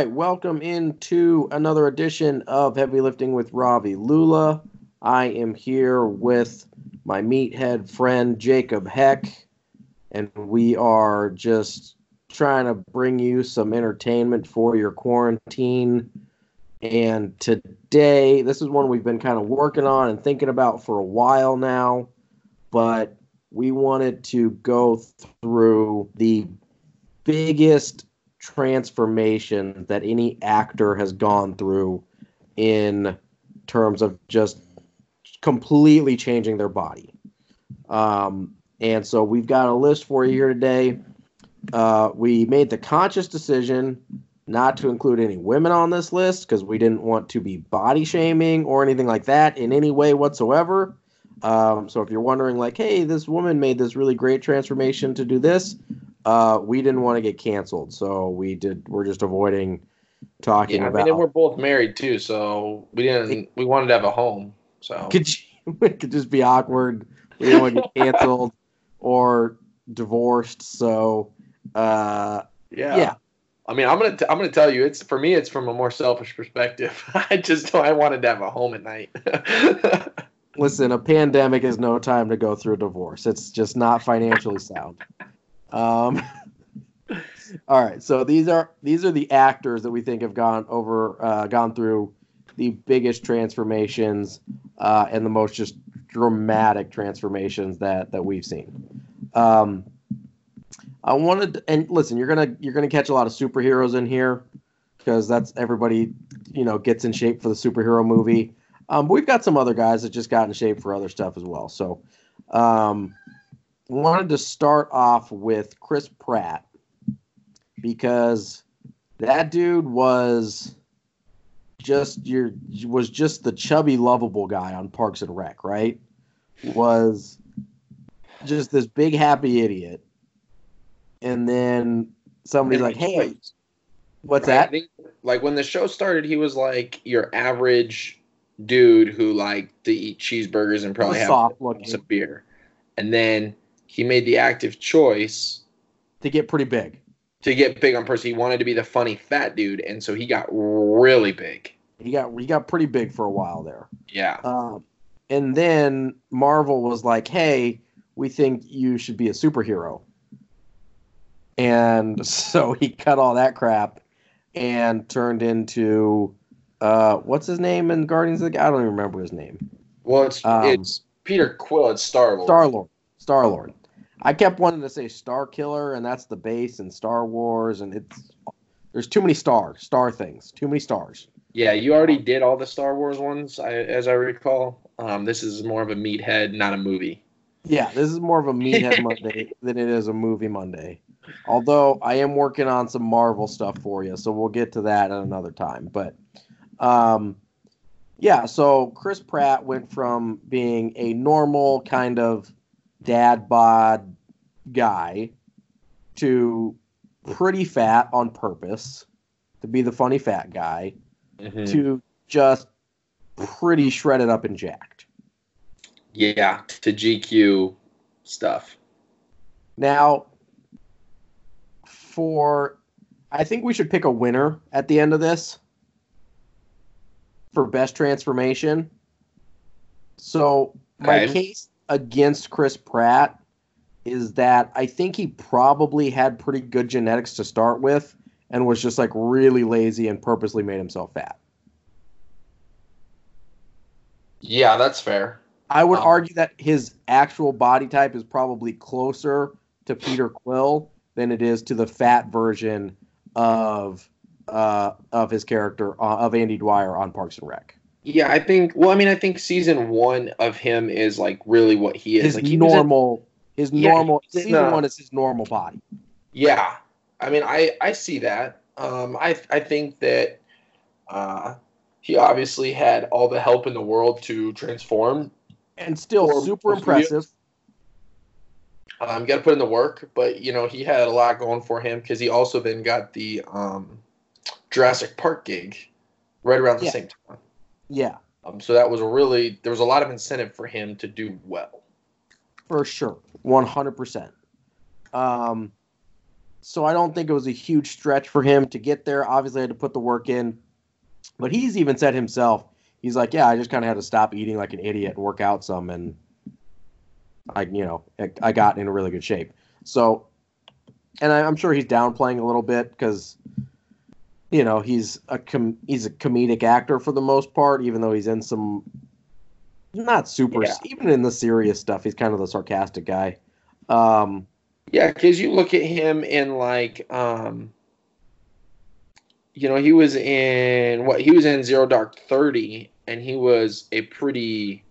Right, welcome into another edition of Heavy Lifting with Ravi Lula. I am here with my meathead friend Jacob Heck, and we are just trying to bring you some entertainment for your quarantine. And today, this is one we've been kind of working on and thinking about for a while now, but we wanted to go through the biggest transformation that any actor has gone through in terms of just completely changing their body. Um, and so we've got a list for you here today. Uh, we made the conscious decision not to include any women on this list because we didn't want to be body shaming or anything like that in any way whatsoever. Um, so if you're wondering, like, hey, this woman made this really great transformation to do this, uh, we didn't want to get canceled, so we did. We're just avoiding talking Yeah, I about. mean, and we're both married too, so we didn't. We wanted to have a home, so could you, it could just be awkward. We didn't want to get canceled or divorced. So, uh, yeah. yeah. I mean, I'm gonna t- I'm gonna tell you, it's for me, it's from a more selfish perspective. I just I wanted to have a home at night. listen, a pandemic is no time to go through a divorce. It's just not financially sound. Um, all right, so these are these are the actors that we think have gone over, uh, gone through the biggest transformations uh, and the most just dramatic transformations that that we've seen. Um, I wanted, and listen, you're gonna you're gonna catch a lot of superheroes in here because that's everybody, you know, gets in shape for the superhero movie. Um, but we've got some other guys that just got in shape for other stuff as well. So, um, wanted to start off with Chris Pratt because that dude was just your was just the chubby lovable guy on Parks and Rec, right? Was just this big happy idiot. And then somebody's like, "Hey, what's Right? That?" think, like when the show started, he was like your average dude who liked to eat cheeseburgers and probably have some beer, and then he made the active choice to get pretty big. to get big on purpose. He wanted to be the funny fat dude, and so he got really big. He got he got pretty big for a while there. Yeah. Um, and then Marvel was like, "Hey, we think you should be a superhero." And so he cut all that crap and turned into uh, what's his name in Guardians of the? I don't even remember his name. Well, it's Um, it's Peter Quill. It's Star Lord. Star Lord. Star Lord. I kept wanting to say Star Killer, and that's the base in Star Wars, and it's there's too many star star things, too many stars. Yeah, you already did all the Star Wars ones, I, as I recall. Um, this is more of a meathead, not a movie. Yeah, this is more of a meathead Monday than it is a movie Monday. Although I am working on some Marvel stuff for you, so we'll get to that at another time. But um, yeah, so Chris Pratt went from being a normal kind of dad bod guy to pretty fat on purpose to be the funny fat guy mm-hmm. to just pretty shredded up and jacked. Yeah, to GQ stuff. Now, for I think we should pick a winner at the end of this for best transformation. So, my Okay. case against Chris Pratt is that I think he probably had pretty good genetics to start with and was just like really lazy and purposely made himself fat. Yeah, that's fair. I would Um, argue that his actual body type is probably closer to Peter Quill than it is to the fat version of uh, of his character uh, of Andy Dwyer on Parks and Rec. Yeah, I think. Well, I mean, I think season one of him is like really what he is. His like he was in- normal, his Yeah, normal season one is his normal body. Yeah, I mean, I I see that. Um, I I think that uh, he obviously had all the help in the world to transform. and still super impressive. Um, got to put in the work, but you know he had a lot going for him because he also then got the um, Jurassic Park gig right around the Yeah. same time. Yeah, Um, so that was a really there was a lot of incentive for him to do well. for sure, one hundred percent. Um, So I don't think it was a huge stretch for him to get there. Obviously, I had to put the work in. But he's even said himself, he's like, yeah, I just kind of had to stop eating like an idiot and work out some, and I, you know, I, I got in a really good shape. So, and I, I'm sure he's downplaying a little bit because, you know, he's a com- he's a comedic actor for the most part, even though he's in some not super, Yeah. even in the serious stuff, he's kind of the sarcastic guy. Um, Yeah, because you look at him in like, um, you know, he was in what he was in Zero Dark Thirty, and he was a pretty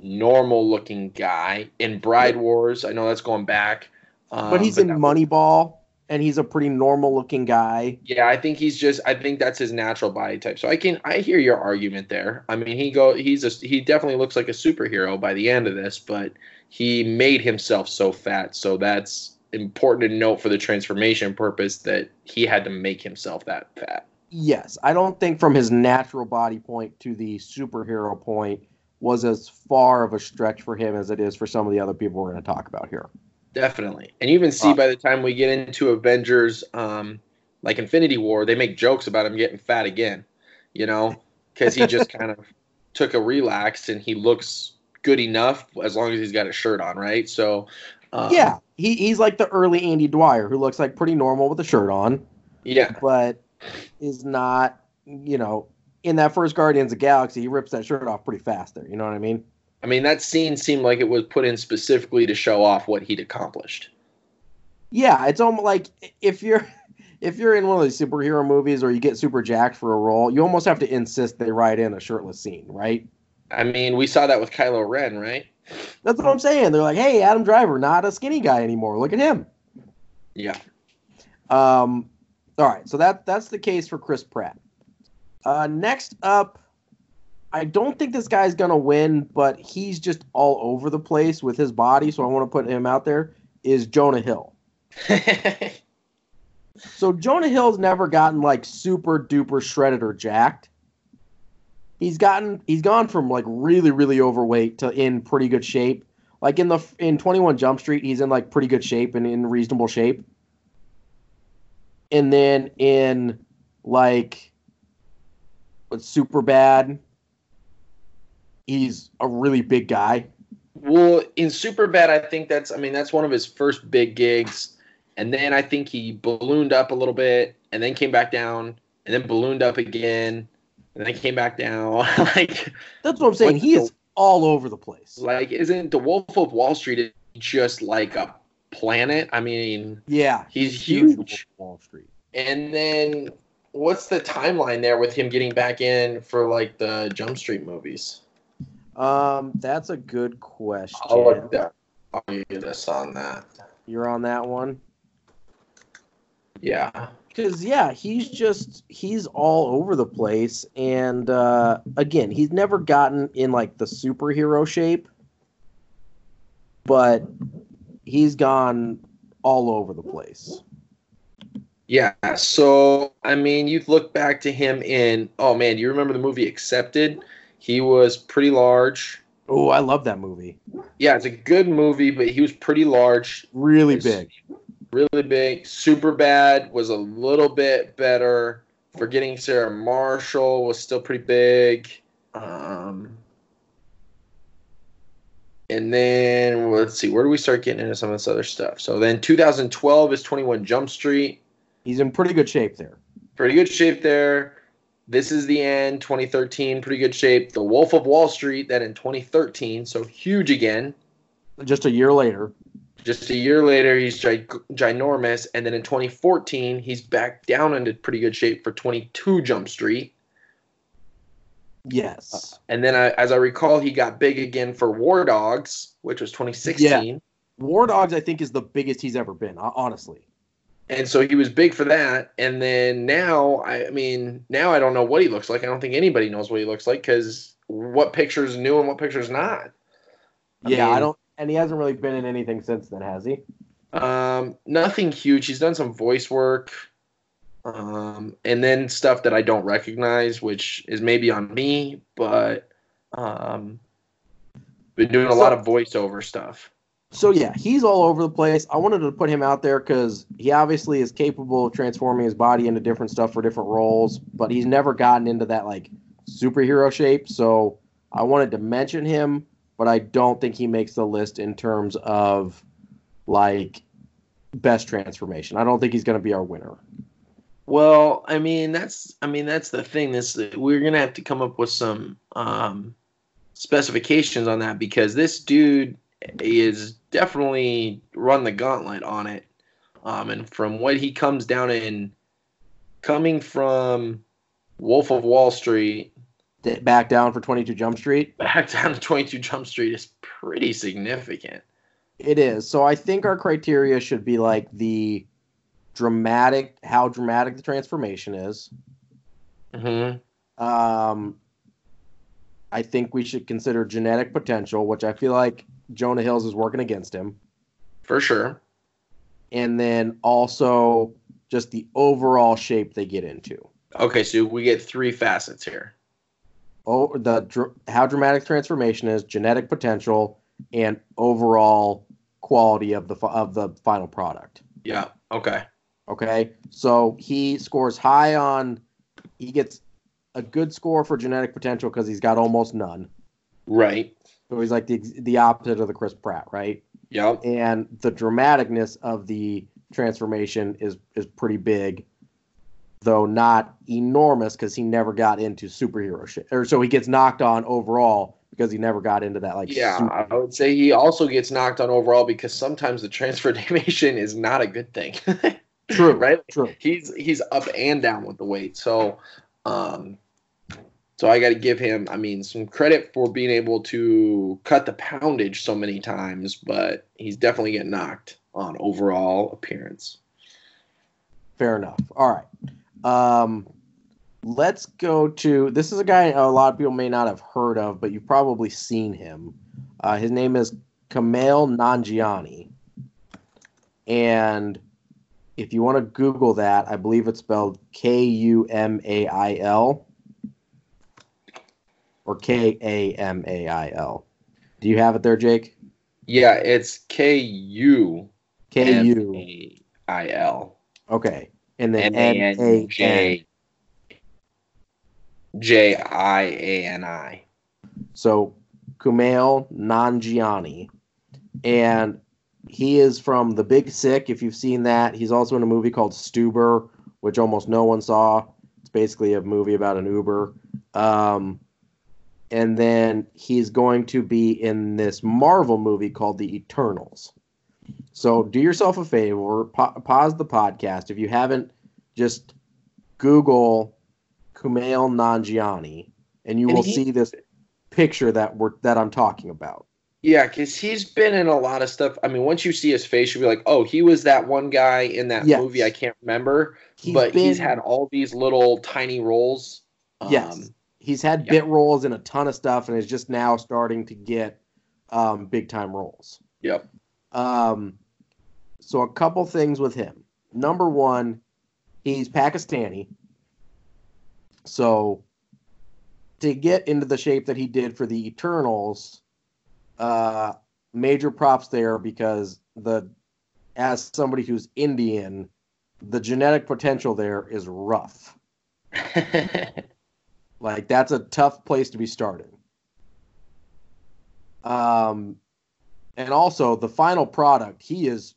normal looking guy in Bride Wars. I know that's going back, um, but he's in that- Moneyball, and he's a pretty normal looking guy. Yeah, I think he's just. I think that's his natural body type. So I can. I hear your argument there. I mean, he go. He's a. He definitely looks like a superhero by the end of this, but he made himself so fat. So that's important to note for the transformation purpose that he had to make himself that fat. Yes, I don't think from his natural body point to the superhero point was as far of a stretch for him as it is for some of the other people we're going to talk about here. Definitely, and you even see Uh, by the time we get into Avengers, um, like Infinity War, they make jokes about him getting fat again. You know, because he just kind of took a relax and he looks good enough as long as he's got a shirt on, right? So, um, yeah, he, he's like the early Andy Dwyer who looks like pretty normal with a shirt on, yeah, but is not, you know, in that first Guardians of the Galaxy, he rips that shirt off pretty fast there. You know what I mean? I mean that scene seemed like it was put in specifically to show off what he'd accomplished. Yeah, it's almost like if you're if you're in one of these superhero movies or you get super jacked for a role, you almost have to insist they write in a shirtless scene, right? I mean, we saw that with Kylo Ren, right? That's what I'm saying. They're like, "Hey, Adam Driver, not a skinny guy anymore. Look at him." Yeah. Um, all right, so that that's the case for Chris Pratt. Uh, next up, I don't think this guy's gonna win, but he's just all over the place with his body, so I want to put him out there. Is Jonah Hill? So Jonah Hill's never gotten like super duper shredded or jacked. He's gotten he's gone from like really really overweight to in pretty good shape. Like in the in 21 Jump Street, he's in like pretty good shape and in reasonable shape. And then in like what's super bad, he's a really big guy. well, in Superbad, I think that's. I mean, that's one of his first big gigs, and then I think he ballooned up a little bit, and then came back down, and then ballooned up again, and then came back down. like, That's what I'm saying. He is all over the place. like, isn't the Wolf of Wall Street just like a planet? I mean, Yeah, He's huge. huge. Wall Street. And then what's the timeline there with him getting back in for like the Jump Street movies? Um, that's a good question. I'll look you this on that. You're on that one Yeah. because yeah, he's just he's all over the place, and uh, again, he's never gotten in like the superhero shape, but he's gone all over the place. Yeah. So I mean, you look back to him in oh man, do you remember the movie Accepted? He was pretty large. Oh, I love that movie. Yeah, it's a good movie, but he was pretty large, Really big. really big. Superbad was a little bit better. Forgetting Sarah Marshall was still pretty big. Um, and then well, let's see, where do we start getting into some of this other stuff? So then 2012 is 21 Jump Street. He's in pretty good shape there. Pretty good shape there. This is the end, 2013, pretty good shape. The Wolf of Wall Street, that in 2013, so huge again. Just a year later. Just a year later, he's gi- ginormous, and then in 2014, he's back down into pretty good shape for 22 Jump Street. Yes. And then, I, as I recall, he got big again for War Dogs, which was 2016. War Dogs, I think, is the biggest he's ever been. Honestly. And so he was big for that. And then now, I, I mean, now I don't know what he looks like. I don't think anybody knows what he looks like because what picture's new and what picture's not. I yeah, I don't. And he hasn't really been in anything since then, has he? Um, nothing huge. He's done some voice work, um, and then stuff that I don't recognize, which is maybe on me, but um, been doing a So- lot of voiceover stuff. So yeah, he's all over the place. I wanted to put him out there because he obviously is capable of transforming his body into different stuff for different roles, but he's never gotten into that like superhero shape. So I wanted to mention him, but I don't think he makes the list in terms of like best transformation. I don't think he's going to be our winner. Well, I mean that's I mean that's the thing. This we're gonna have to come up with some um, specifications on that because this dude is definitely run the gauntlet on it. Um, and from what he comes down in, coming from Wolf of Wall Street, back down for 22 Jump Street, back down to 22 Jump Street is pretty significant. It is. So I think our criteria should be like the dramatic, how dramatic the transformation is. Mm-hmm. Um, I think we should consider genetic potential, which I feel like Jonah Hills is working against him. For sure. And then also just the overall shape they get into. Okay, so we get three facets here. Oh, the how dramatic transformation is, genetic potential, and overall quality of the of the final product. Yeah. Okay. Okay. So he scores high on. He gets a good score for genetic potential because he's got almost none. Right. So he's like the the opposite of the Chris Pratt, right? Yeah. And the dramaticness of the transformation is is pretty big, though not enormous because he never got into superhero shit. Or so he gets knocked on overall because he never got into that like. Yeah, super- I would say he also gets knocked on overall because sometimes the transformation is not a good thing. True. right. True. He's he's up and down with the weight, so um, so I got to give him, I mean, some credit for being able to cut the poundage so many times, but he's definitely getting knocked on overall appearance. Fair enough. All right. Um, let's go to this is a guy a lot of people may not have heard of, but you've probably seen him. Uh, his name is Kumail Nanjiani. And if you want to Google that, I believe it's spelled K U M A I L or K A M A I L. Do you have it there, Jake? Yeah, it's K U K U I L. Okay. And then N A J J I A N I. So Kumail Nanjiani. And he is from The Big Sick, if you've seen that. He's also in a movie called Stuber, which almost no one saw. It's basically a movie about an Uber. Um, and then he's going to be in this Marvel movie called The Eternals. So do yourself a favor, pa- pause the podcast if you haven't. Just Google Kumail Nanjiani, and you and will he, see this picture that we're that I'm talking about. Yeah, because he's been in a lot of stuff. I mean, once you see his face, you'll be like, "Oh, he was that one guy in that yes. movie I can't remember." He's but been, he's had all these little tiny roles. Yes. Um, He's had bit roles in a ton of stuff and is just now starting to get um, big time roles. Yep. Um, so a couple things with him. Number one, he's Pakistani. So to get into the shape that he did for the Eternals, uh, major props there because the as somebody who's Indian, the genetic potential there is rough. Like that's a tough place to be starting. Um, and also the final product, he is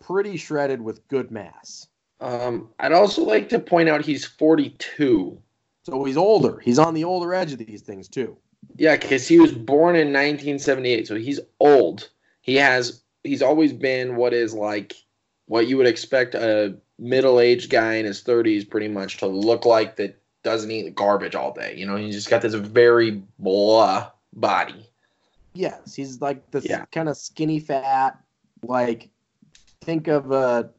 pretty shredded with good mass. Um, I'd also like to point out he's 42. So he's older. He's on the older edge of these things too. Yeah, because he was born in 1978, so he's old. He has he's always been what is like what you would expect a middle-aged guy in his 30s pretty much to look like that doesn't eat garbage all day. You know, he's just got this very blah body. Yes, he's like this yeah. kind of skinny fat. Like, think of a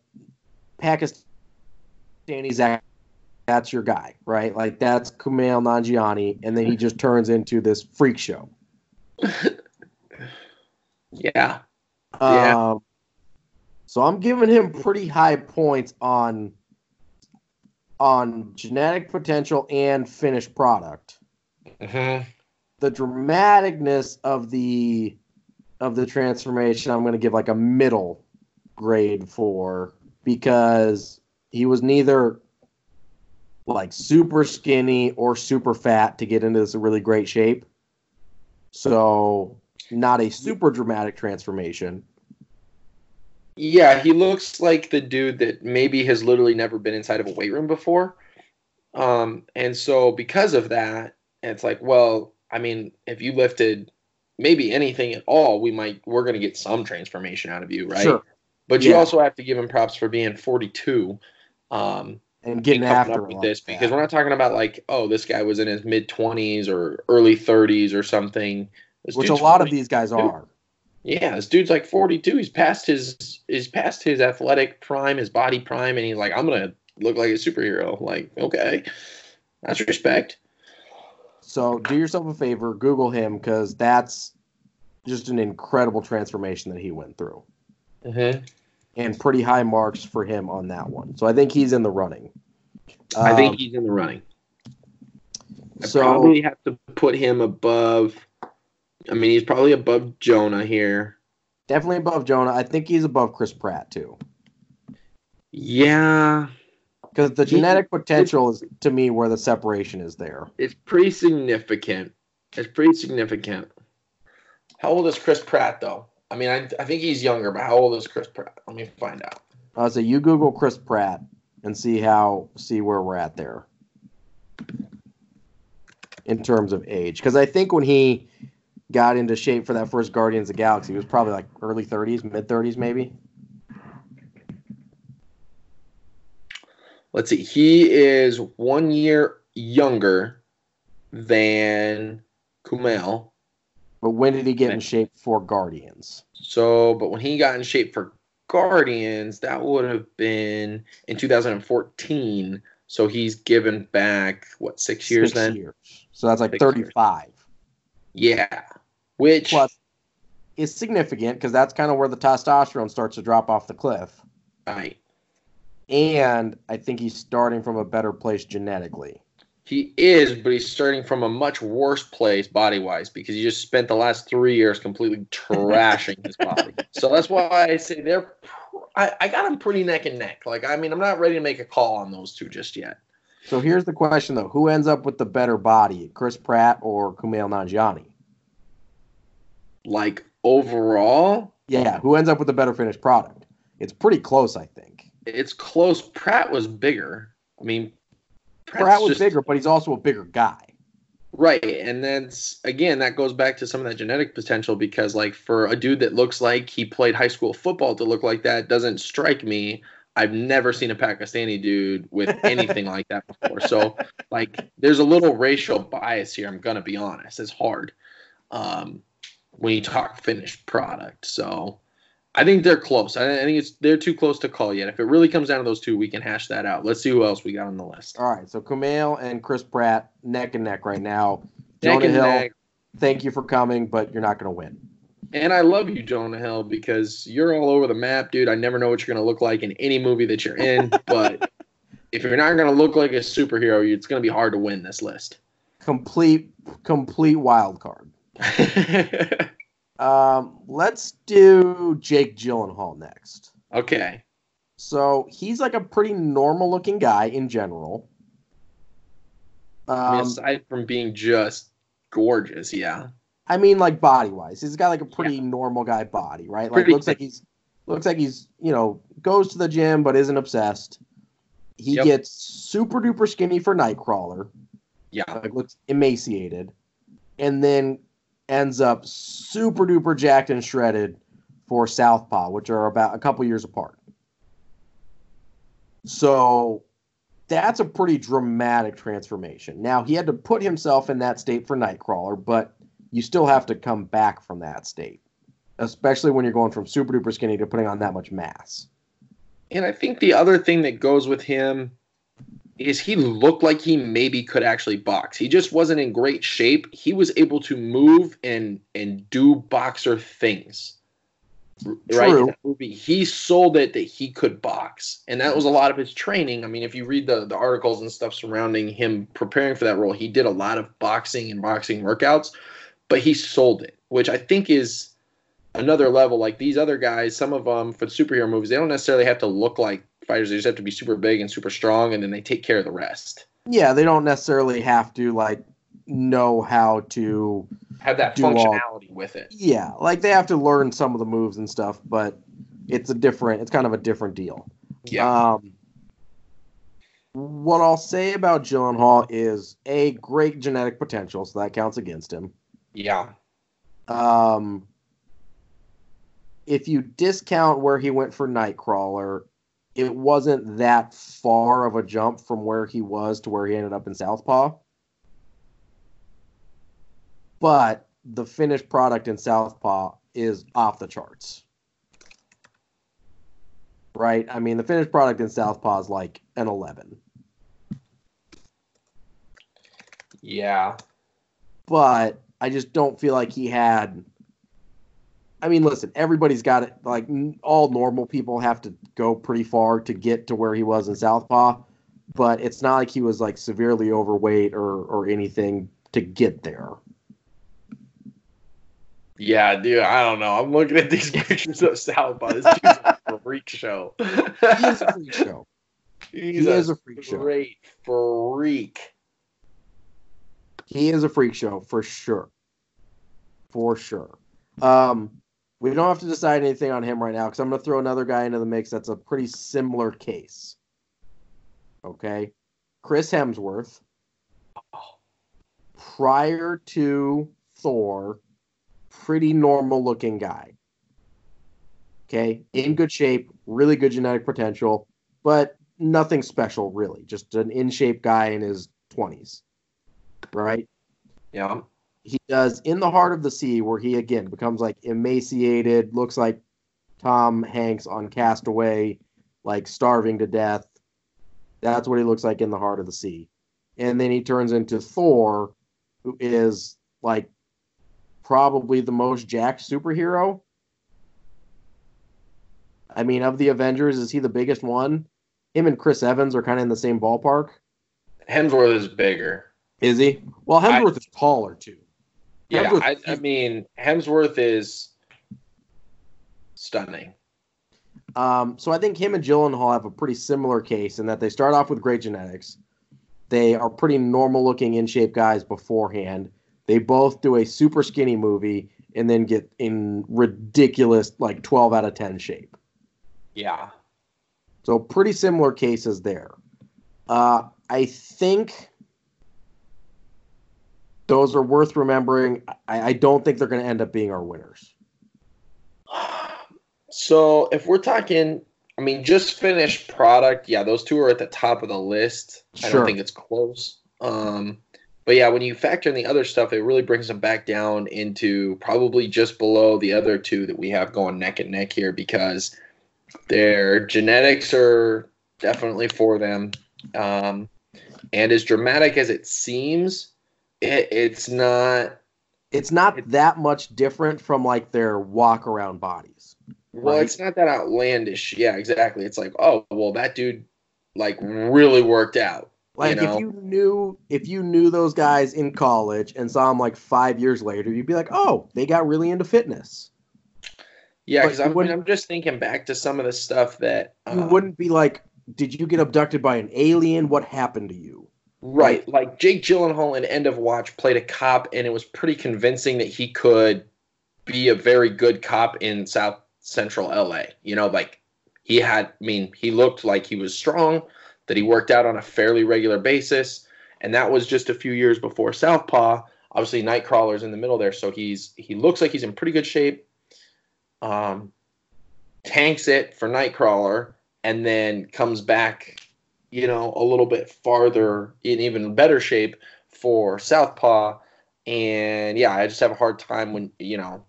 Pakistani Zach. That's your guy, right? Like that's Kumail Nanjiani, and then he just turns into this freak show. yeah. Um, yeah. So I'm giving him pretty high points on on genetic potential and finished product. Mm-hmm. The dramaticness of the of the transformation, I'm going to give like a middle grade for because he was neither like super skinny or super fat to get into this really great shape. So, not a super dramatic transformation. Yeah, he looks like the dude that maybe has literally never been inside of a weight room before. Um, and so because of that, it's like, well, I mean, if you lifted maybe anything at all, we might we're gonna get some transformation out of you, right? Sure. But you also have to give him props for being 42. Um, and getting after with this because we're not talking about like, oh, this guy was in his mid 20s or early 30s or something. This Which a lot of these guys are. Yeah, this dude's like 42. He's past his he's past his athletic prime, his body prime, and he's like, I'm gonna look like a superhero. Like, okay, that's respect. So do yourself a favor, Google him because that's just an incredible transformation that he went through. Mm-hmm. And pretty high marks for him on that one. So I think he's in the running. I think um, he's in the running. I so, probably have to put him above. I mean, he's probably above Jonah here. Definitely above Jonah. I think he's above Chris Pratt too. Yeah, because the genetic potential is to me where the separation is there. It's pretty significant. It's pretty significant. How old is Chris Pratt though? I mean, I, I think he's younger, but how old is Chris Pratt? Let me find out. Uh, so you Google Chris Pratt and see how see where we're at there in terms of age. Because I think when he got into shape for that first Guardians of the Galaxy, he was probably like early 30s, mid 30s, maybe. Let's see. He is one year younger than Kumail. But when did he get in shape for Guardians? So, but when he got in shape for Guardians, that would have been in 2014. So he's given back what six years six then? Years. So that's like six 35. Years. Yeah, which plus is significant because that's kind of where the testosterone starts to drop off the cliff. Right. And I think he's starting from a better place genetically. He is, but he's starting from a much worse place body wise because he just spent the last three years completely trashing his body. So that's why I say they're. I, I got him pretty neck and neck. Like, I mean, I'm not ready to make a call on those two just yet. So here's the question, though: Who ends up with the better body, Chris Pratt or Kumail Nanjiani? Like overall? Yeah, who ends up with the better finished product? It's pretty close, I think. It's close. Pratt was bigger. I mean, Pratt was just, bigger, but he's also a bigger guy. Right. And then again, that goes back to some of that genetic potential because, like, for a dude that looks like he played high school football to look like that doesn't strike me. I've never seen a Pakistani dude with anything like that before. So, like, there's a little racial bias here. I'm to be honest. It's hard um, when you talk finished product. So, I think they're close. I think it's they're too close to call yet. If it really comes down to those two, we can hash that out. Let's see who else we got on the list. All right, so Kumail and Chris Pratt neck and neck right now. Neck Jonah Hill, neck. thank you for coming, but you're not going to win. And I love you, Jonah Hill, because you're all over the map, dude. I never know what you're going to look like in any movie that you're in, but if you're not going to look like a superhero, it's going to be hard to win this list. Complete, complete wild card. Um, let's do Jake Gyllenhaal next. Okay. So he's like a pretty normal looking guy in general. Um, I mean, aside from being just gorgeous, yeah. I mean, like body wise, he's got like a pretty yeah. normal guy body, right? Like pretty looks like he's looks like he's you know goes to the gym but isn't obsessed. He yep. gets super duper skinny for Nightcrawler. Yeah, like looks emaciated, and then ends up super duper jacked and shredded for Southpaw, which are about a couple years apart. So that's a pretty dramatic transformation. Now, he had to put himself in that state for Nightcrawler, but you still have to come back from that state, especially when you're going from super duper skinny to putting on that much mass. And I think the other thing that goes with him is he looked like he maybe could actually box. He just wasn't in great shape. He was able to move and and do boxer things. True. Right? He sold it that he could box. And that was a lot of his training. I mean, if you read the, the articles and stuff surrounding him preparing for that role, he did a lot of boxing and boxing workouts, but he sold it, which I think is another level. Like these other guys, some of them for the superhero movies, they don't necessarily have to look like fighters. They just have to be super big and super strong, and then they take care of the rest. Yeah, they don't necessarily have to like know how to Have that Do all- functionality with it. Yeah, like they have to learn some of the moves and stuff, but it's a different. It's kind of a different deal. Yeah. Um, what I'll say about Gyllenhaal is a great genetic potential, so that counts against him. yeah. Um, if you discount where he went for Nightcrawler, it wasn't that far of a jump from where he was to where he ended up in Southpaw. But the finished product in Southpaw is off the charts. Right? I mean, the finished product in Southpaw is like an 11. Yeah. but I just don't feel like he had. I mean, listen, everybody's got it. Like n- all normal people have to go pretty far to get to where he was in Southpaw, but it's not like he was like severely overweight or or anything to get there. Yeah, dude, I don't know. I'm looking at these pictures of Southpaw. This dude's a freak show. He's a freak show. He's He is a freak show. Great freak. He is a freak show for sure. For sure. Um, we don't have to decide anything on him right now because I'm going to throw another guy into the mix that's a pretty similar case. Okay. Chris Hemsworth, prior to Thor, pretty normal looking guy. Okay. In good shape, really good genetic potential, but nothing special really. Just an in shape guy in his 20s. Right Yeah. He does in the heart of the sea where he again becomes like emaciated looks like tom hanks on castaway like starving to death. That's what he looks like in the heart of the sea. And then he turns into thor who is like probably the most jacked superhero. I mean of the avengers is he the biggest one? Him and chris evans are kind of in the same ballpark. Hemsworth is bigger. is he? Well I- hemsworth is taller too Yeah, Hemsworth- I, I mean Hemsworth is stunning. Um, so I think him and Gyllenhaal have a pretty similar case in that they start off with great genetics. They are pretty normal looking in shape guys beforehand. They both do a super skinny movie and then get in ridiculous like 12 out of 10 shape. Yeah. So pretty similar cases there. Uh, I think those are worth remembering. I, I don't think they're going to end up being our winners. So if we're talking, I mean, just finished product, yeah, those two are at the top of the list. I don't think it's close. Um, but yeah, when you factor in the other stuff, it really brings them back down into probably just below the other two that we have going neck and neck here because their genetics are definitely for them. Um, and as dramatic as it seems, it, it's not It's not that much different from like their walk around bodies. Well, Right. it's not that outlandish. Yeah, exactly. It's like, oh, well, that dude like really worked out. Like know? if you knew if you knew those guys in college and saw them like five years later, you'd be like, oh, they got really into fitness. Yeah, because you I mean, I'm just thinking back to some of the stuff that You uh, wouldn't be like, did you get abducted by an alien? What happened to you? Right. Like Jake Gyllenhaal in End of Watch played a cop, and it was pretty convincing that he could be a very good cop in South Central LA. You know, like he had. I mean, he looked like he was strong. That he worked out on a fairly regular basis, and that was just a few years before Southpaw. Obviously, Nightcrawler's in the middle there, so he's he looks like he's in pretty good shape. Um, tanks it for Nightcrawler, and then comes back, you know, a little bit farther in even better shape for Southpaw. And yeah, I just have a hard time when you know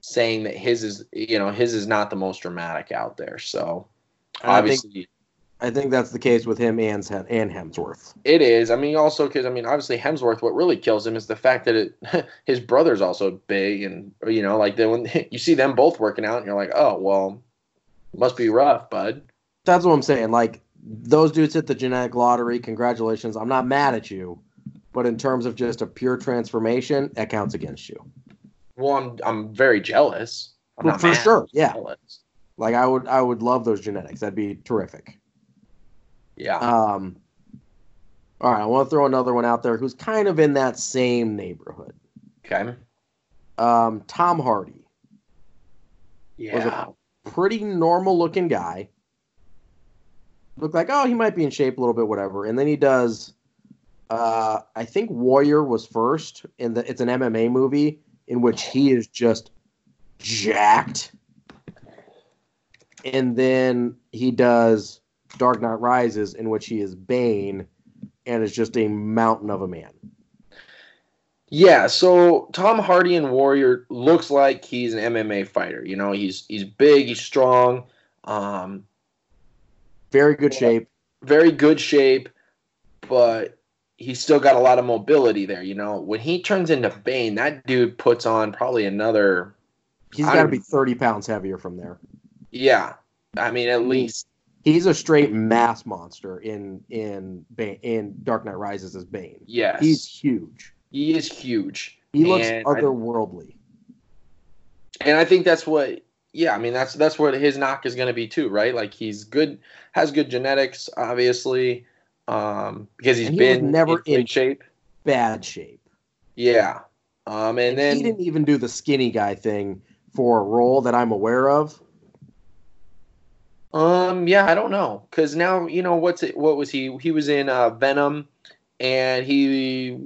saying that his is you know his is not the most dramatic out there. So And I think obviously I think that's the case with him and and Hemsworth. it is. I mean, also because I mean, obviously Hemsworth. What really kills him is the fact that it, his brother's also big, and you know, like the, when you see them both working out, and you're like, oh well, must be rough, bud. That's what I'm saying. Like those dudes hit the genetic lottery. Congratulations. I'm not mad at you, but in terms of just a pure transformation, that counts against you. Well, I'm I'm very jealous. I'm Well, not for mad, sure, yeah. jealous. Like I would, I would love those genetics. That'd be terrific. Yeah. Um, all right, I want to throw another one out there who's kind of in that same neighborhood. Okay. Um, Tom Hardy, Yeah. pretty normal looking guy. Looked like oh he might be in shape a little bit, whatever. And then he does. Uh, I think Warrior was first, and it's an MMA movie in which he is just jacked. And then he does Dark Knight Rises, in which he is Bane, and is just a mountain of a man. Yeah, so Tom Hardy in Warrior looks like he's an MMA fighter. You know, he's he's big, he's strong, um, Very good shape. very good shape, but he's still got a lot of mobility there. You know, when he turns into Bane, that dude puts on probably another. He's got to be 30 pounds heavier from there. Yeah, I mean at least. He's a straight mass monster in in Bane, in Dark Knight Rises as Bane. Yes, He's huge. he is huge. He looks And I- otherworldly. and I think that's what yeah, I mean that's that's what his knock is going to be too, right? Like he's good has good genetics obviously um because he's he been never in in- shape. Bad shape. Yeah. Um and then he didn't even do the skinny guy thing for a role that I'm aware of. um yeah, I don't know cuz now, you know, what's it what was he he was in uh Venom and he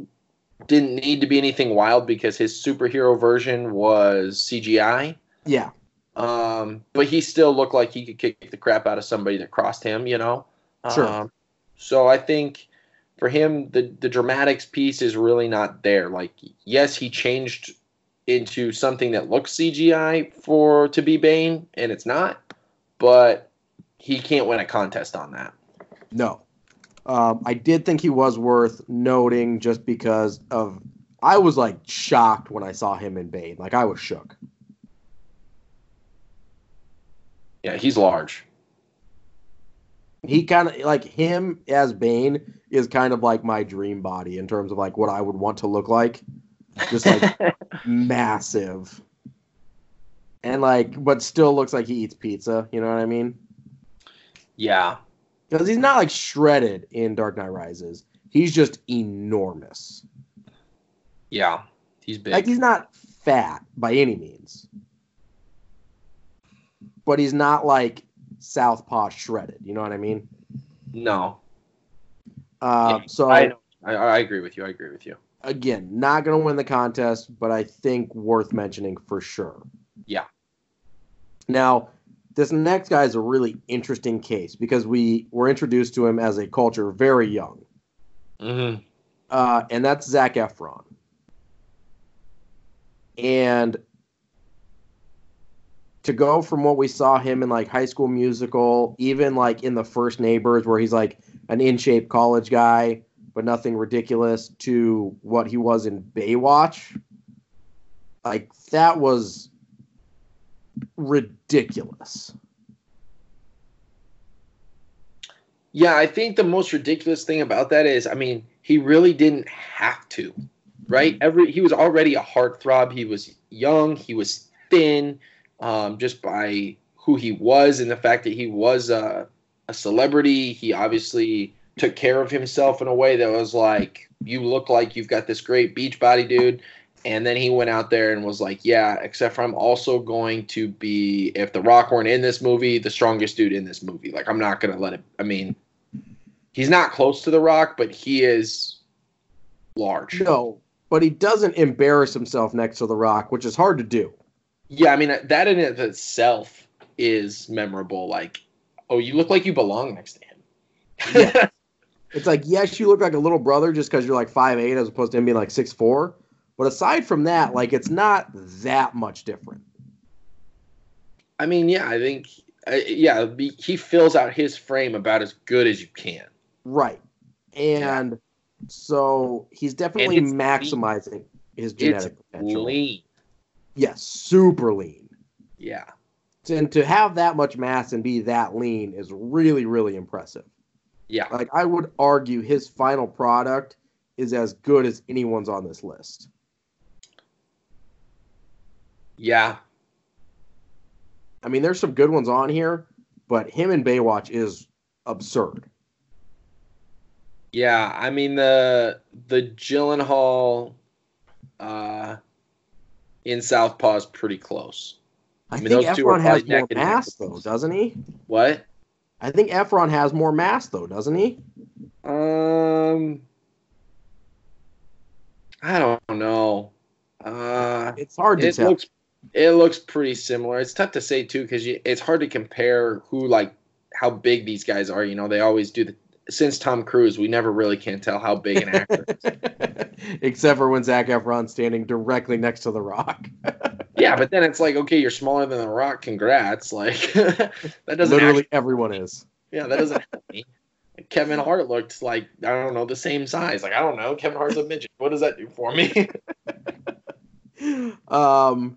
didn't need to be anything wild because his superhero version was CGI. Yeah. Um, but he still looked like he could kick the crap out of somebody that crossed him, you know. Sure. Um, so I think for him, the the dramatics piece is really not there. Like, yes, he changed into something that looks CGI for to be Bane, and it's not. But he can't win a contest on that. No. Um, I did think he was worth noting just because of I was like shocked when I saw him in Bane. Like I was shook. Yeah, he's large. He kind of like him as Bane is kind of like my dream body in terms of like what I would want to look like. Just like massive. And like but still looks like he eats pizza, you know what I mean? yeah, Because he's not like shredded in Dark Knight Rises. He's just enormous. yeah, he's big. Like he's not fat by any means. But he's not like Southpaw shredded, you know what I mean? no, Uh, Yeah, so I, I I agree with you. I agree with you. again, not going to win the contest, but I think worth mentioning for sure. Yeah. Now, this next guy is a really interesting case because we were introduced to him as a culture very young, Mm-hmm. uh, and that's Zac Efron. And to go from what we saw him in like High School Musical, even like in the first Neighbors, where he's like an in shape college guy, but nothing ridiculous, to what he was in Baywatch, like that was ridiculous. Yeah, I think the most ridiculous thing about that is, I mean, he really didn't have to, right? Every he was already a heartthrob. He was young. He was thin, um, just by who he was and the fact that he was a, a celebrity. He obviously took care of himself in a way that was like, you look like you've got this great beach body, dude. And then he went out there and was like, yeah, except for I'm also going to be, if The Rock weren't in this movie, the strongest dude in this movie. Like, I'm not going to let it, I mean, he's not close to The Rock, but he is large. No, but he doesn't embarrass himself next to The Rock, which is hard to do. Yeah, I mean, that in itself is memorable. Like, oh, you look like you belong next to him. Yeah. It's like, yes, you look like a little brother just because you're like five eight as opposed to him being like six four. But aside from that, like it's not that much different. I mean, yeah, I think, uh, yeah, be- he fills out his frame about as good as you can. Right. And so he's definitely maximizing his genetic It's potential. lean. Yes, super lean. Yeah. And to have that much mass and be that lean is really, really impressive. Yeah. Like I would argue his final product is as good as anyone's on this list. Yeah. I mean, there's some good ones on here, but him and Baywatch is absurd. Yeah, I mean the the Gyllenhaal uh in Southpaw is pretty close. I, I mean, think those two are Efron has more neck and neck mass though, doesn't he? What? I think Efron has more mass though, doesn't he? Um I don't know. Uh It's hard to it tell. looks it looks pretty similar. It's tough to say too because it's hard to compare who like how big these guys are. You know, they always do the since Tom Cruise, we never really can tell how big an actor. is. Except for when Zac Efron's standing directly next to The Rock. yeah, but then it's like, okay, you're smaller than The Rock. Congrats! Like that doesn't Literally actually- everyone is. yeah, that doesn't help me. Kevin Hart looked like I don't know the same size. Like I don't know, Kevin Hart's a midget. What does that do for me? um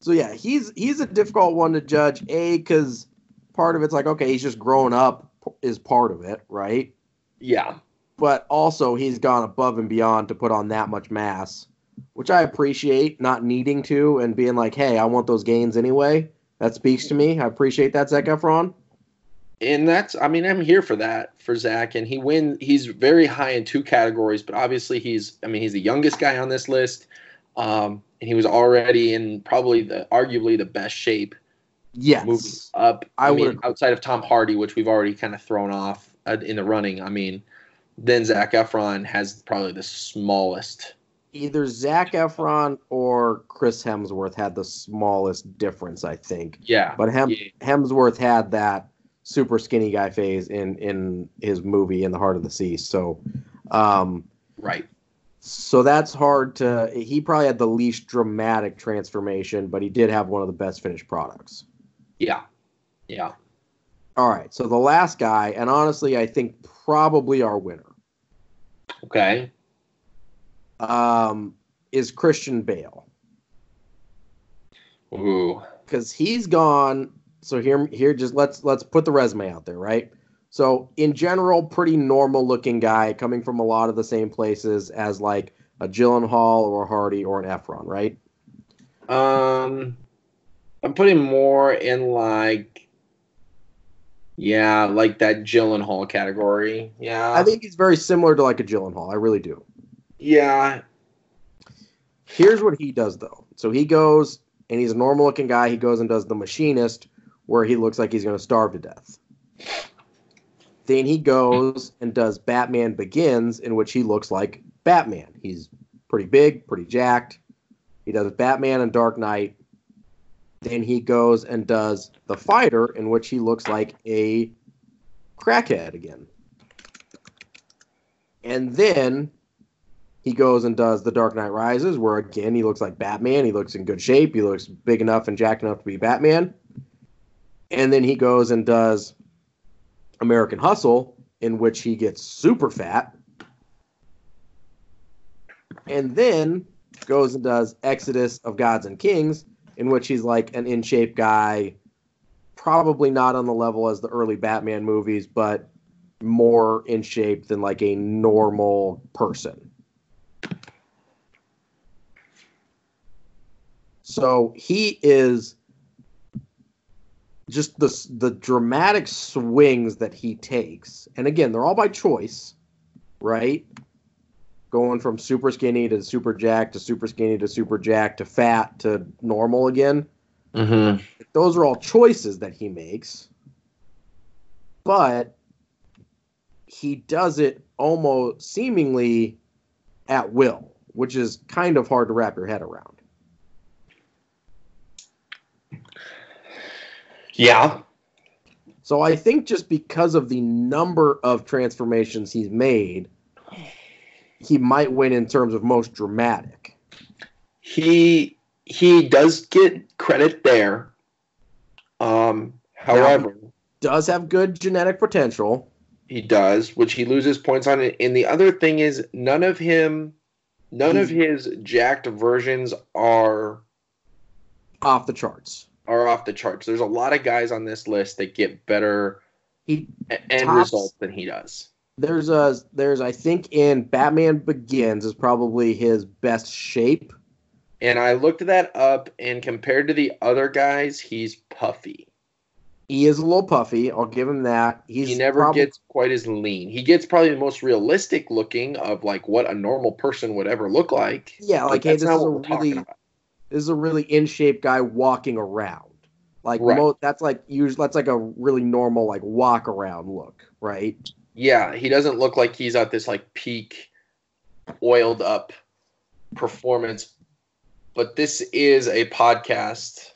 so yeah he's he's a difficult one to judge a because part of it's like okay he's just grown up is part of it right? Yeah, but also he's gone above and beyond to put on that much mass which i appreciate not needing to and being like hey i want those gains anyway. That speaks to me. I appreciate that Zac Efron. And that's I mean I'm here for that for Zac, and he win. He's very high in two categories, but obviously he's I mean he's the youngest guy on this list, um, and he was already in probably the arguably the best shape yes moving up. I I, mean agree. outside of Tom Hardy, which we've already kind of thrown off uh, in the running. I mean, then Zac Efron has probably the smallest. either Zac Efron or Chris Hemsworth had the smallest difference i think Yeah, But Hem- Yeah. Hemsworth had that super skinny guy phase in in his movie In the Heart of the Sea. So, um, right. so that's hard to. He probably had the least dramatic transformation, but he did have one of the best finished products. Yeah, yeah. All right, so the last guy, and honestly, I think probably our winner, Okay. um, is Christian Bale Ooh. because he's gone. So here, here, just let's let's put the resume out there, right? So in general, pretty normal looking guy, coming from a lot of the same places as like a Gyllenhaal or a Hardy or an Efron, right? Um, I'm putting more in like, yeah, like that Gyllenhaal category. Yeah, I think he's very similar to like a Gyllenhaal. I really do. yeah, Here's what he does though. So he goes and he's a normal looking guy. He goes and does the machinist where he looks like he's going to starve to death. Then he goes and does Batman Begins in which he looks like Batman. He's pretty big, pretty jacked. He does Batman and Dark Knight. Then he goes and does The Fighter in which he looks like a crackhead again. And then he goes and does The Dark Knight Rises, where again he looks like Batman. He looks in good shape. He looks big enough and jacked enough to be Batman. And then he goes and does American Hustle, in which he gets super fat. And then goes and does Exodus of Gods and Kings, in which he's like an in shape guy, probably not on the level as the early Batman movies, but more in shape than like a normal person. So he is just the the dramatic swings that he takes, and again, they're all by choice, right? Going from super skinny to super jack to super skinny to super jack to fat to normal again. mm-hmm. Those are all choices that he makes, but he does it almost seemingly at will, which is kind of hard to wrap your head around. yeah, So I think just because of the number of transformations he's made, he might win in terms of most dramatic. he he does get credit there. Um, however, Does have good genetic potential. he does, which he loses points on. it. And the other thing is, none of him, none of his jacked versions are Off the charts. are off the charts. There's a lot of guys on this list that get better He end Tops- results than he does. There's a there's I think in Batman Begins is probably his best shape. And I looked that up, and compared to the other guys, he's puffy. He is a little puffy. I'll give him that. He's he never prob- gets quite as lean. He gets probably the most realistic looking of like what a normal person would ever look like. Yeah, like hey, this not is a really this is a really in shape guy walking around. Like Right. mo- that's like usually that's like a really normal like walk around look, right? Yeah, he doesn't look like he's at this like peak oiled up performance. But this is a podcast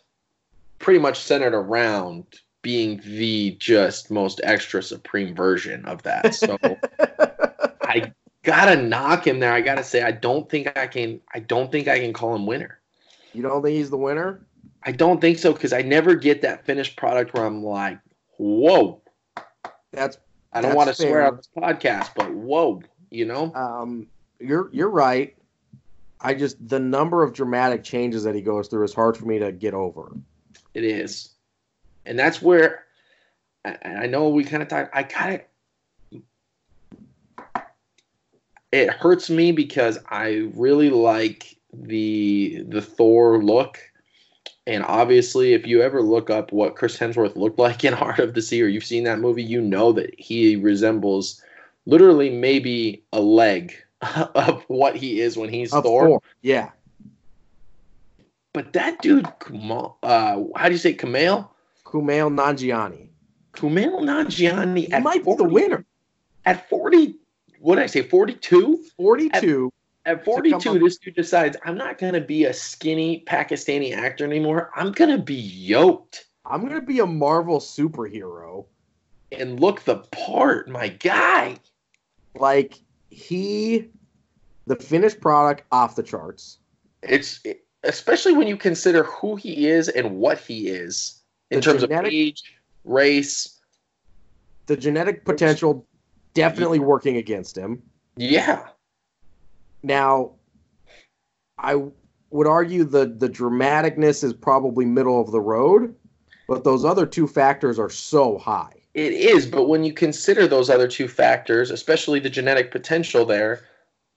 pretty much centered around being the just most extra supreme version of that. So I gotta knock him there. I gotta say I don't think I can I don't think I can call him winner. you don't think he's the winner? I don't think so because I never get that finished product where I'm like, whoa. That's I don't want to swear on this podcast, but whoa, you know? um you're you're right. I just the number of dramatic changes that he goes through is hard for me to get over. It is, and that's where I, I know we kind of talk. I kind of It hurts me because I really like the the Thor look, and obviously, if you ever look up what Chris Hemsworth looked like in Heart of the Sea, or you've seen that movie, you know that he resembles literally maybe a leg of what he is when he's Thor. Thor. Yeah. But that dude, Kumail, uh, how do you say Kumail? Kumail Nanjiani. Kumail Nanjiani He at might be the winner. At 40, what did I say, 42? 42. At come 42, this dude decides, I'm not going to be a skinny Pakistani actor anymore. I'm going to be yoked I'm gonna be a Marvel superhero. and look the part. My guy. Like he, the finished product off the charts. It's especially when you consider who he is and what he is in The terms genetic- of age, race. The genetic potential definitely working against him. Yeah. Now, I would argue the the dramaticness is probably middle of the road, but those other two factors are so high. It is, but when you consider those other two factors, especially the genetic potential there,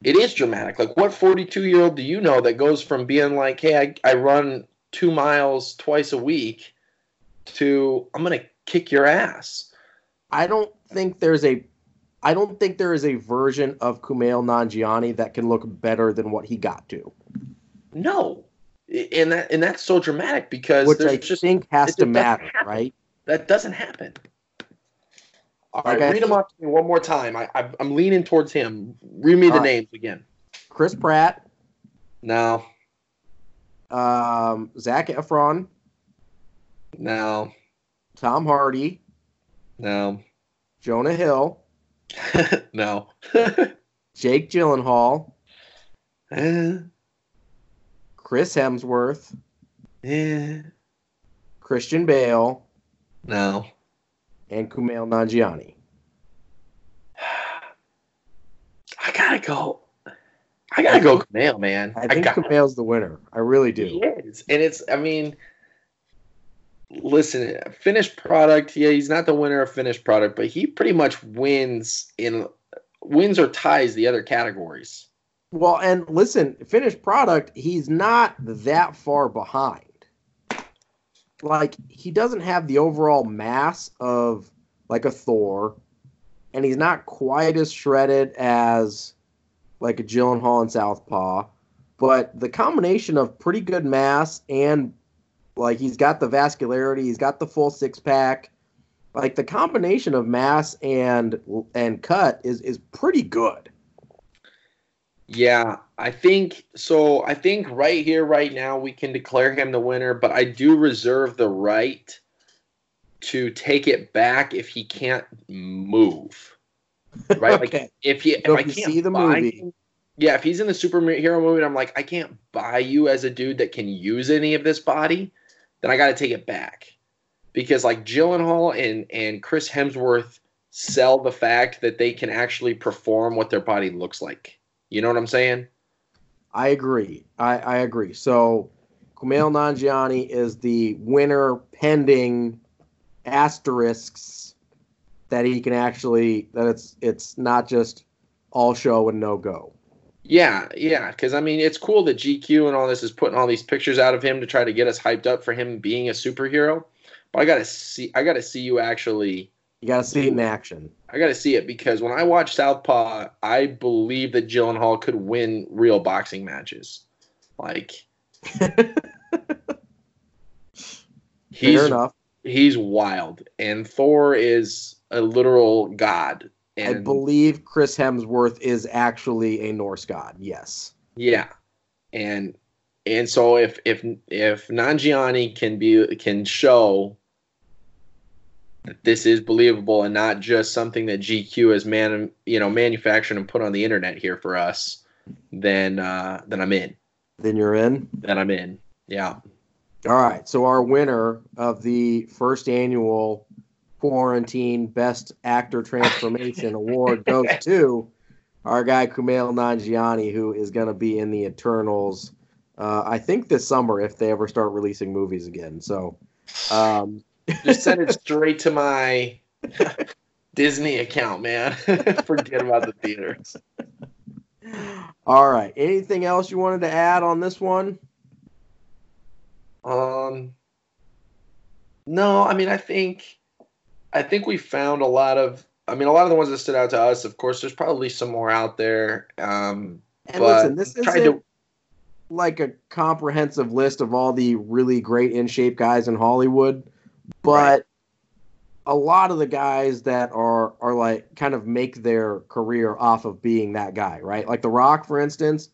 it is dramatic. Like, what 42 year old do you know that goes from being like, hey, I, I run two miles twice a week to I'm going to kick your ass? I don't think there's a I don't think there is a version of Kumail Nanjiani that can look better than what he got to, No. And that and that's so dramatic because which there's I just think has to matter, happen. right? that doesn't happen. All Like right, I read them off to me one more time. I, I, I'm leaning towards him. Read me the All right. names again. Chris Pratt, No, um, Zac Efron, no, Tom Hardy, no, Jonah Hill, no. Jake Gyllenhaal, Eh, Chris Hemsworth, eh, Christian Bale, no. and Kumail Nanjiani. I gotta go. I gotta go Kumail, man. I think got Kumail's the winner. I really do. He is, and it's. I mean, listen, finished product. Yeah, he's not the winner of finished product, but he pretty much wins in wins or ties the other categories. Well, and listen, finished product, he's not that far behind. Like, he doesn't have the overall mass of like a Thor, and he's not quite as shredded as like a Gyllenhaal and Southpaw. But the combination of pretty good mass and like he's got the vascularity, he's got the full six pack. Like the combination of mass and and cut is is pretty good. Yeah, I think so. I think right here, right now, we can declare him the winner, but I do reserve the right to take it back if he can't move. Right? Like okay. if he So if I if you can't see the buy movie- him- yeah, if he's in the superhero movie, I'm like, I can't buy you as a dude that can use any of this body, then I got to take it back because like Gyllenhaal and and Chris Hemsworth sell the fact that they can actually perform what their body looks like. You know what I'm saying? I agree. I, I agree. So Kumail Nanjiani is the winner pending asterisks that he can actually that it's it's not just all show and no go. Yeah, yeah, because I mean, it's cool that GQ and all this is putting all these pictures out of him to try to get us hyped up for him being a superhero. But I gotta see, I gotta see you actually. You gotta see it in action. I gotta see it because when I watch Southpaw, I believe that Gyllenhaal could win real boxing matches. Like, he's Fair enough. he's wild, and Thor is a literal god. And I believe Chris Hemsworth is actually a Norse god. Yes. Yeah, and and so if if if Nanjiani can be can show that this is believable and not just something that GQ has man you know manufactured and put on the internet here for us, then uh, then I'm in. Then you're in. Then I'm in. Yeah. All right. So our winner of the first annual quarantine best actor transformation award goes to our guy Kumail Nanjiani, who is going to be in the Eternals. Uh, I think this summer if they ever start releasing movies again. So, um, Just send it straight to my Disney account, man. Forget about the theaters. all right. Anything else you wanted to add on this one? Um, no, I mean, I think, I think we found a lot of. I mean, a lot of the ones that stood out to us. Of course, there's probably some more out there. Um, And but listen, this isn't to- like a comprehensive list of all the really great in shape guys in Hollywood, but Right. a lot of the guys that are are like kind of make their career off of being that guy, right? Like The Rock, for instance,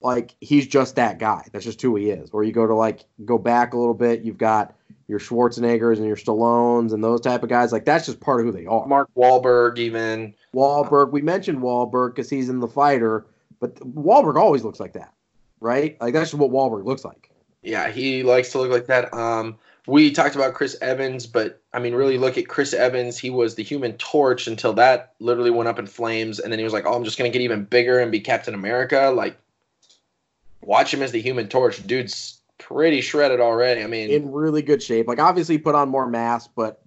like he's just that guy. That's just who he is. Or you go to like go back a little bit, you've got your Schwarzeneggers and your Stallones and those type of guys. Like that's just part of who they are. Mark Wahlberg, even. Wahlberg. We mentioned Wahlberg because he's in the fighter, but Wahlberg always looks like that, right? Like that's just what Wahlberg looks like. Yeah, he likes to look like that. Um, we talked about Chris Evans, but I mean, really look at Chris Evans. He was the Human Torch until that literally went up in flames, and then he was like, "Oh, I'm just gonna get even bigger and be Captain America." Like, watch him as the Human Torch. Dude's pretty shredded already. I mean, In really good shape. Like obviously put on more mass, but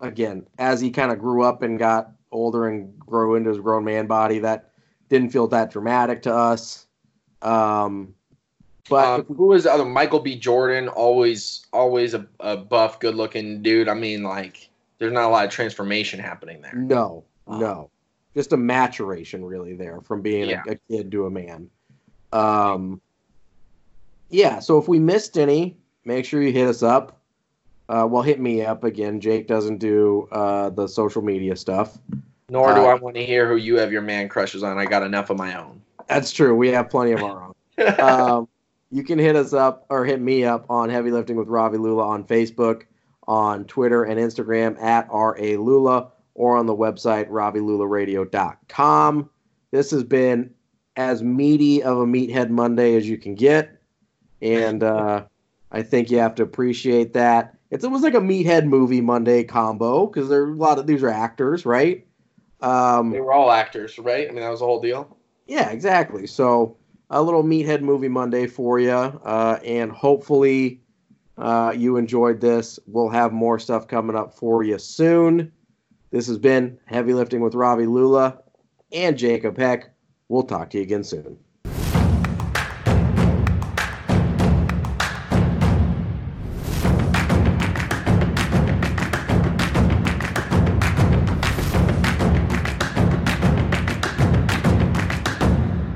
again, as he kind of grew up and got older and grew into his grown man body, that didn't feel that dramatic to us. Um, but um, who was the other? Michael B. Jordan, always, always a, a buff, good-looking dude. I mean, like, there's not a lot of transformation happening there. no, no, just a maturation really there from being Yeah. a, a kid to a man. Um, yeah. So if we missed any, make sure you hit us up. Uh, well, hit me up again. Jake doesn't do uh, the social media stuff. Nor do Uh, I want to hear who you have your man crushes on. I got enough of my own. That's true. We have plenty of our own. um, you can hit us up or hit me up on Heavy Lifting with Ravi Lula on Facebook, on Twitter and Instagram at RA Lula, or on the website RaviLulaRadio.com. This has been as meaty of a Meathead Monday as you can get. And uh, I think you have to appreciate that. It's almost like a Meathead movie Monday combo because there are a lot of these are actors, right? Um, They were all actors, right? I mean, that was the whole deal. yeah, exactly. So a little meathead movie Monday for you, uh, and hopefully uh, you enjoyed this. We'll have more stuff coming up for you soon. This has been Heavy Lifting with Ravi Lula and Jacob Heck. We'll talk to you again soon.